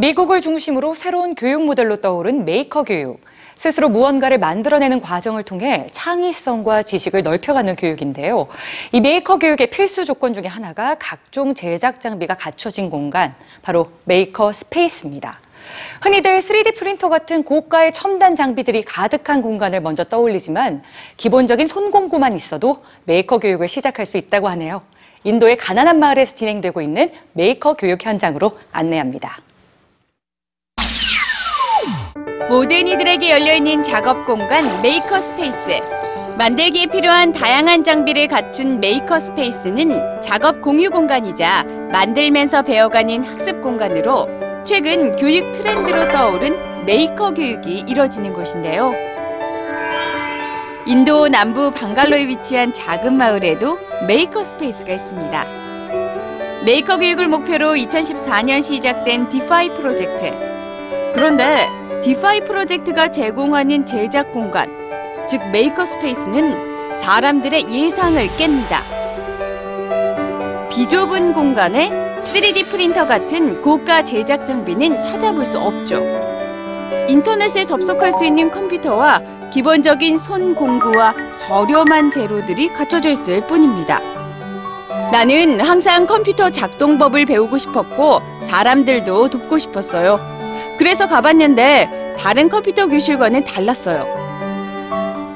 미국을 중심으로 새로운 교육 모델로 떠오른 메이커 교육. 스스로 무언가를 만들어내는 과정을 통해 창의성과 지식을 넓혀가는 교육인데요. 이 메이커 교육의 필수 조건 중에 하나가 각종 제작 장비가 갖춰진 공간, 바로 메이커 스페이스입니다. 흔히들 3D 프린터 같은 고가의 첨단 장비들이 가득한 공간을 먼저 떠올리지만 기본적인 손공구만 있어도 메이커 교육을 시작할 수 있다고 하네요. 인도의 가난한 마을에서 진행되고 있는 메이커 교육 현장으로 안내합니다. 모든 이들에게 열려있는 작업 공간 메이커 스페이스. 만들기에 필요한 다양한 장비를 갖춘 메이커 스페이스는 작업 공유 공간이자 만들면서 배워가는 학습 공간으로 최근 교육 트렌드로 떠오른 메이커 교육이 이뤄지는 곳인데요. 인도 남부 방갈로르에 위치한 작은 마을에도 메이커 스페이스가 있습니다. 메이커 교육을 목표로 2014년 시작된 디파이 프로젝트. 그런데 디파이 프로젝트가 제공하는 제작 공간, 즉 메이커 스페이스는 사람들의 예상을 깹니다. 비좁은 공간에 3D 프린터 같은 고가 제작 장비는 찾아볼 수 없죠. 인터넷에 접속할 수 있는 컴퓨터와 기본적인 손 공구와 저렴한 재료들이 갖춰져 있을 뿐입니다. 나는 항상 컴퓨터 작동법을 배우고 싶었고 사람들도 돕고 싶었어요. 그래서 가봤는데 다른 컴퓨터 교실과는 달랐어요.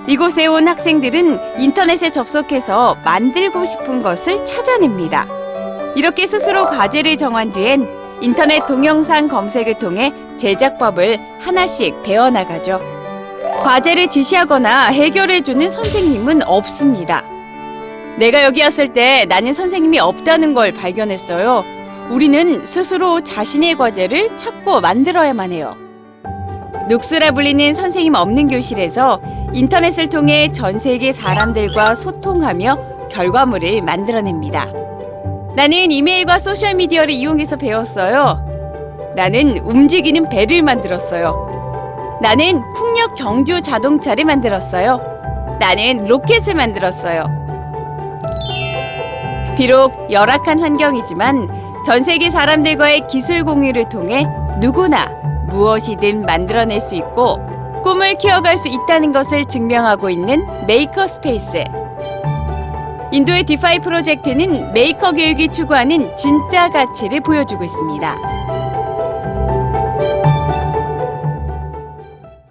이곳에 온 학생들은 인터넷에 접속해서 만들고 싶은 것을 찾아냅니다. 이렇게 스스로 과제를 정한 뒤엔 인터넷 동영상 검색을 통해 제작법을 하나씩 배워나가죠. 과제를 지시하거나 해결해주는 선생님은 없습니다. 내가 여기 왔을 때 나는 선생님이 없다는 걸 발견했어요. 우리는 스스로 자신의 과제를 찾고 만들어야만 해요. 눅스라 불리는 선생님 없는 교실에서 인터넷을 통해 전 세계 사람들과 소통하며 결과물을 만들어냅니다. 나는 이메일과 소셜미디어를 이용해서 배웠어요. 나는 움직이는 배를 만들었어요. 나는 풍력 경주 자동차를 만들었어요. 나는 로켓을 만들었어요. 비록 열악한 환경이지만 전 세계 사람들과의 기술 공유를 통해 누구나 무엇이든 만들어낼 수 있고 꿈을 키워갈 수 있다는 것을 증명하고 있는 메이커 스페이스. 인도의 디파이 프로젝트는 메이커 교육이 추구하는 진짜 가치를 보여주고 있습니다.